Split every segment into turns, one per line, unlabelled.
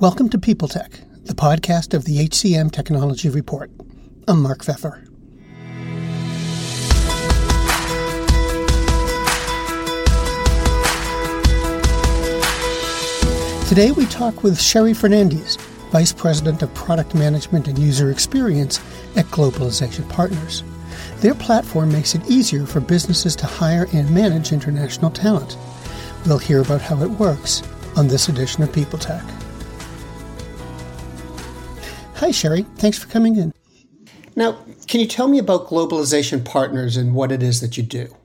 Welcome to People Tech, the podcast of the HCM Technology Report. I'm Mark Feffer. Today we talk with Sherry Fernandez, Vice President of Product Management and User Experience at Globalization Partners. Their platform makes it easier for businesses to hire and manage international talent. We'll hear about how it works on this edition of People Tech. Hi, Sherry. Thanks for coming in. Now, can you tell me about Globalization Partners and what it is that you do?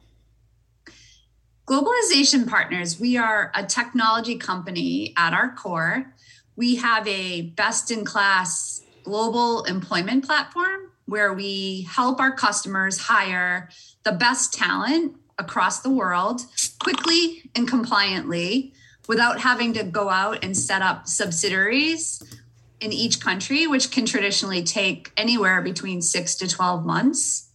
Globalization Partners, we are a technology company at our core. We have a best in class global employment platform where we help our customers hire the best talent across the world quickly and compliantly without having to go out and set up subsidiaries in each country, which can traditionally take anywhere between six to 12 months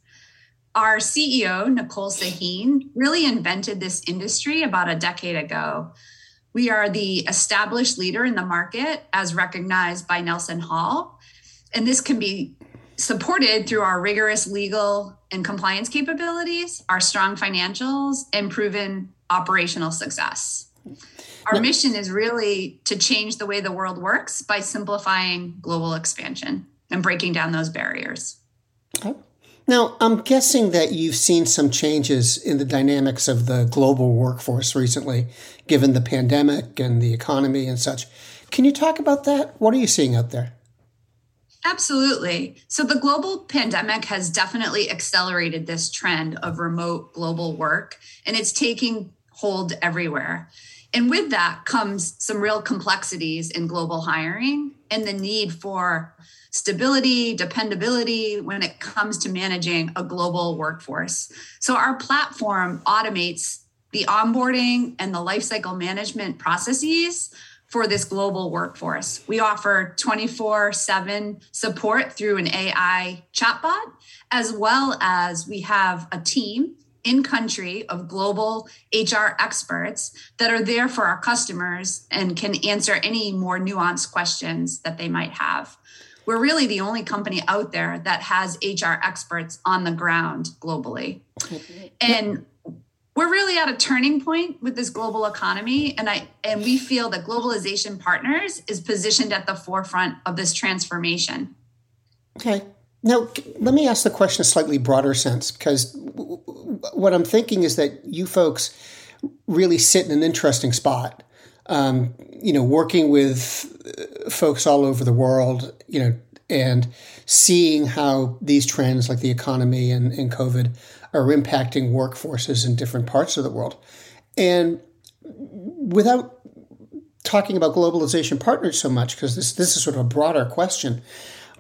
our CEO, Nicole Sahin, really invented this industry about a decade ago. We are the established leader in the market as recognized by NelsonHall. And this can be supported through our rigorous legal and compliance capabilities, our strong financials, and proven operational success. Our mission is really to change the way the world works by simplifying global expansion and breaking down those barriers.
Okay. Now, I'm guessing that you've seen some changes in the dynamics of the global workforce recently, given the pandemic and the economy and such. Can you talk about that? What are you seeing out there?
Absolutely. So, the global pandemic has definitely accelerated this trend of remote global work, and it's taking hold everywhere. And with that comes some real complexities in global hiring and the need for stability, dependability when it comes to managing a global workforce. So our platform automates the onboarding and the lifecycle management processes for this global workforce. We offer 24 7 support through an AI chatbot, as well as we have a team in country of global HR experts that are there for our customers and can answer any more nuanced questions that they might have. We're really the only company out there that has HR experts on the ground globally. And we're really at a turning point with this global economy and I and we feel that globalization partners is positioned at the forefront of this transformation.
Okay. Now, let me ask the question in a slightly broader sense because what I'm thinking is that you folks really sit in an interesting spot. Um, you know, working with uh, folks all over the world, you know, and seeing how these trends like the economy and, and COVID are impacting workforces in different parts of the world. And without talking about globalization partners so much, because this, this is sort of a broader question,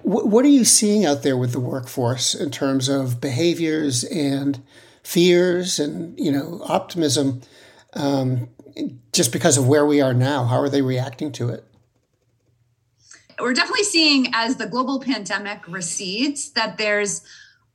what are you seeing out there with the workforce in terms of behaviors and fears and you know optimism? Um, just because of where we are now, how are they reacting to it?
We're definitely seeing as the global pandemic recedes that there's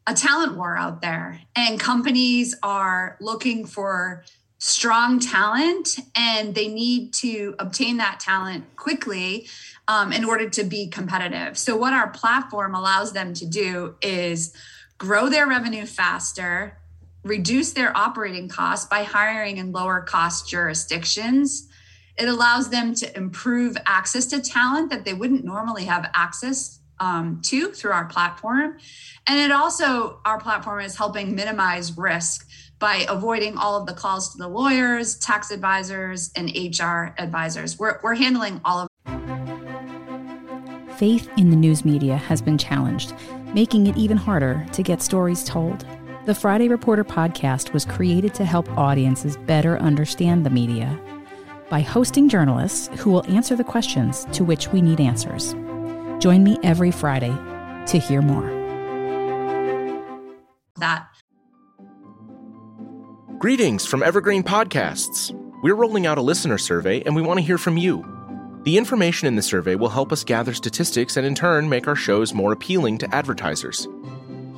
a talent war out there, and companies are looking for strong talent and they need to obtain that talent quickly um, in order to be competitive. So, what our platform allows them to do is grow their revenue faster, reduce their operating costs by hiring in lower cost jurisdictions. It allows them to improve access to talent that they wouldn't normally have access um, to through our platform. And it also, our platform is helping minimize risk by avoiding all of the calls to the lawyers, tax advisors, and HR advisors. We're, we're handling all of
faith in the news media has been challenged, making it even harder to get stories told. The Friday Reporter podcast was created to help audiences better understand the media by hosting journalists who will answer the questions to which we need answers. Join me every Friday to hear more.
That.
Greetings from Evergreen Podcasts. We're rolling out a listener survey and we want to hear from you. The information in the survey will help us gather statistics and in turn make our shows more appealing to advertisers.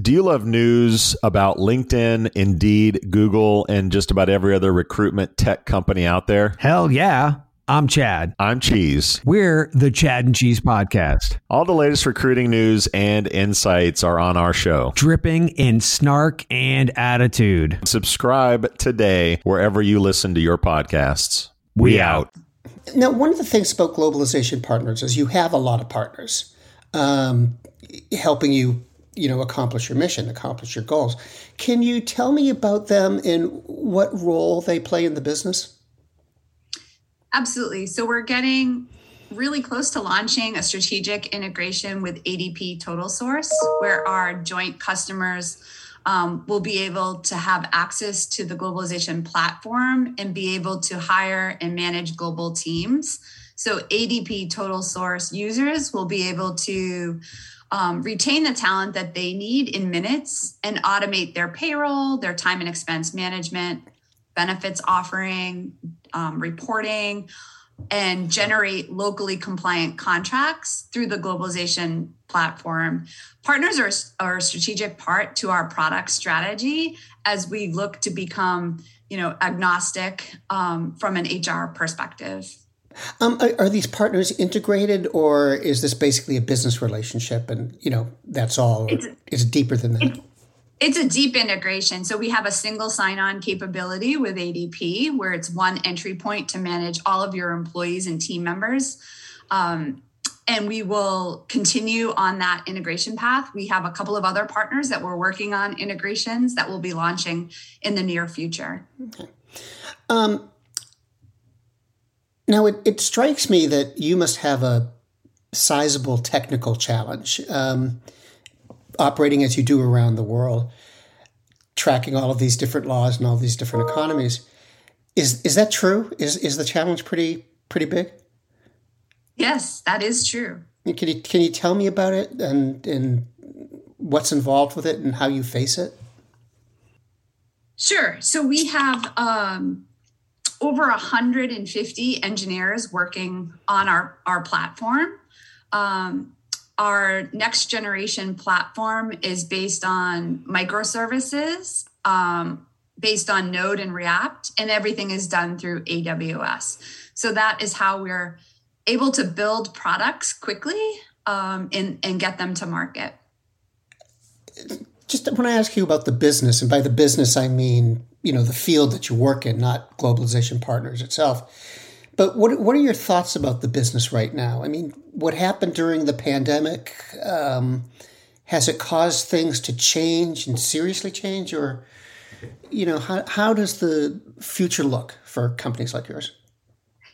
Do you love news about LinkedIn, Indeed, Google, and just about every other recruitment tech company out there?
Hell yeah. I'm Chad.
I'm Cheese.
We're the Chad and Cheese Podcast.
All the latest recruiting news and insights are on our show.
Dripping in snark and attitude.
Subscribe today wherever you listen to your podcasts. We, out.
Now, one of the things about globalization partners is you have a lot of partners um, helping you, you know, accomplish your mission, accomplish your goals. Can you tell me about them and what role they play in the business?
Absolutely. So we're getting really close to launching a strategic integration with ADP Total Source, where our joint customers um, will be able to have access to the globalization platform and be able to hire and manage global teams. So ADP Total Source users will be able to um, retain the talent that they need in minutes and automate their payroll, their time and expense management, benefits offering, um, reporting, and generate locally compliant contracts through the globalization platform. Partners are, are a strategic part to our product strategy as we look to become, you know, agnostic um, from an HR perspective.
Um, are, are, these partners integrated, or is this basically a business relationship, and you know that's all? It's, it's deeper than that. It,
it's a deep integration. So we have a single sign-on capability with ADP, where it's one entry point to manage all of your employees and team members. Um, and we will continue on that integration path. We have a couple of other partners that we're working on integrations that will be launching in the near future. Okay.
Um, now, it, it, strikes me that you must have a sizable technical challenge. Um, operating as you do around the world, tracking all of these different laws and all these different economies. Is is that true? Is is the challenge pretty pretty big?
Yes, that is true.
Can you can you tell me about it and and what's involved with it and how you face it?
Sure. So we have um, over 150 engineers working on our our platform. Um, our next generation platform is based on microservices, um, based on Node and React, and everything is done through AWS. So that is how we're able to build products quickly um, and, and get them to market.
Just when I ask you about the business, and by the business I mean you know the field that you work in, not globalization partners itself but what what are your thoughts about the business right now? I mean, what happened during the pandemic um, has it caused things to change and seriously change, or you know, how how does the future look for companies like yours?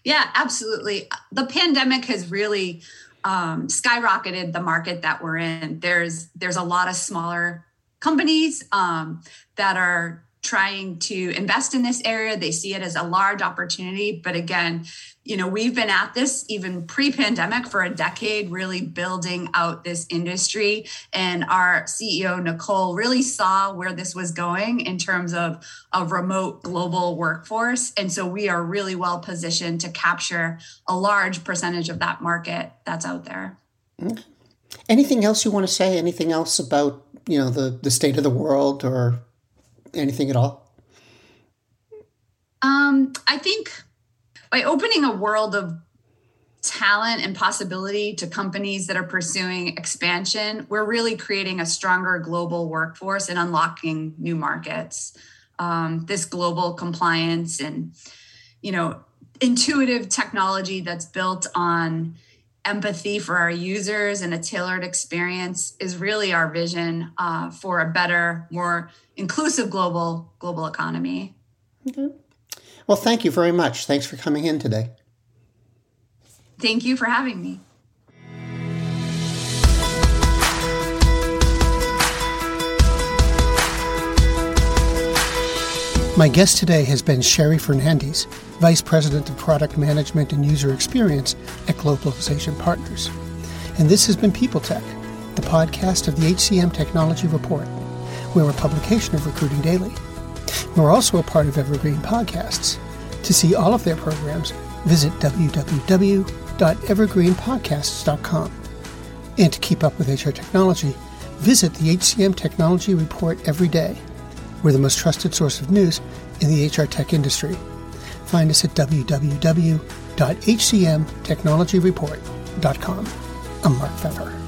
Yeah, absolutely. The pandemic has really um, skyrocketed the market that we're in. There's there's a lot of smaller companies um, that are trying to invest in this area. They see it as a large opportunity. But again, you know, we've been at this even pre pandemic for a decade, really building out this industry. And our CEO, Nicole, really saw where this was going in terms of a remote global workforce. And so we are really well positioned to capture a large percentage of that market that's out there.
Anything else you want to say? Anything else about, you know, the, the state of the world or anything at all?
Um, I think by opening a world of talent and possibility to companies that are pursuing expansion, we're really creating a stronger global workforce and unlocking new markets. Um, this global compliance and you know intuitive technology that's built on empathy for our users and a tailored experience is really our vision uh, for a better, more inclusive global global economy.
Okay. Well, thank you very much. Thanks for coming in today.
Thank you for having me.
My guest today has been Sherry Fernandes, Vice President of Product Management and User Experience at Globalization Partners. And this has been People Tech, the podcast of the HCM Technology Report. We're a publication of Recruiting Daily. We're also a part of Evergreen Podcasts. To see all of their programs, visit www.evergreenpodcasts.com. And to keep up with HR technology, visit the HCM Technology Report every day. We're the most trusted source of news in the HR tech industry. Find us at www.hcmtechnologyreport.com. I'm Mark Feffer.